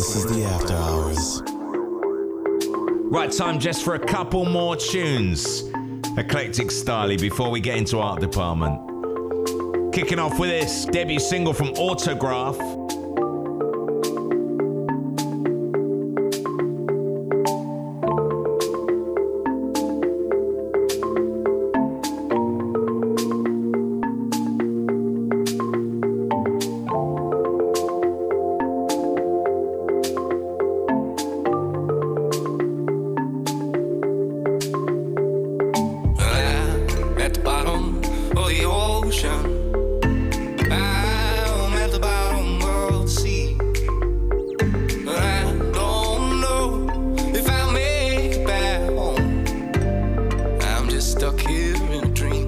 This is the After Hours. Right, time just for a couple more tunes. Eclectic style before we get into art department. Kicking off with this debut single from Autograf. the ocean. I'm at the bottom of the sea. I don't know if I'll make it back home. I'm just stuck here in a dream.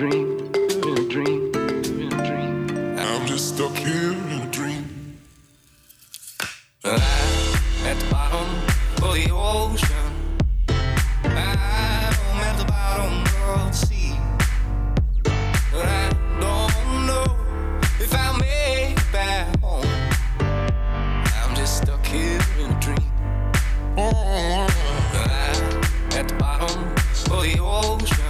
dream, in a dream, in a dream. I'm just stuck here in a dream. Life at the bottom of the ocean. I'm at the bottom of the sea. But I don't know if I'll make it back home. I'm just stuck here in a dream. Life at the bottom of the ocean.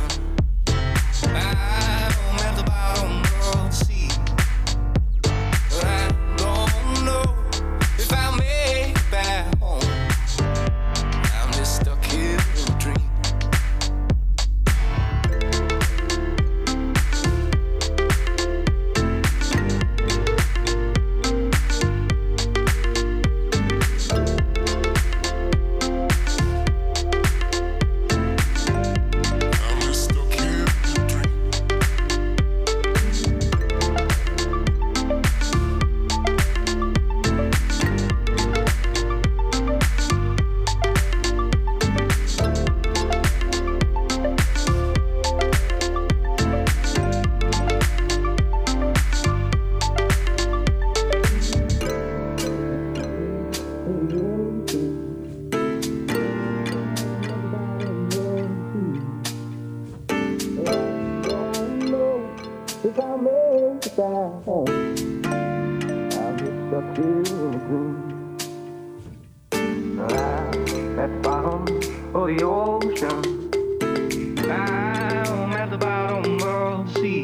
If I make it down, I'll get stuck here in a dream. Right at the bottom of the ocean, I am at the bottom of the sea.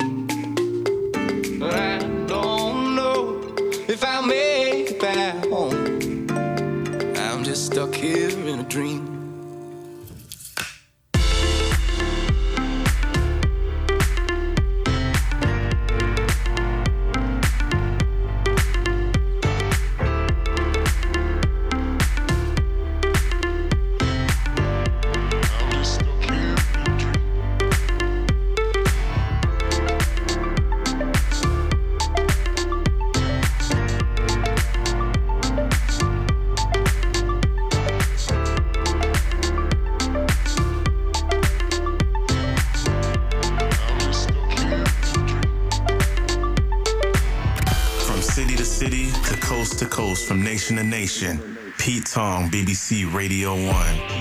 But I don't know if I'll make it back home. I'm just stuck here in a dream. city to coast to coast, from nation to nation. Pete Tong, BBC Radio 1.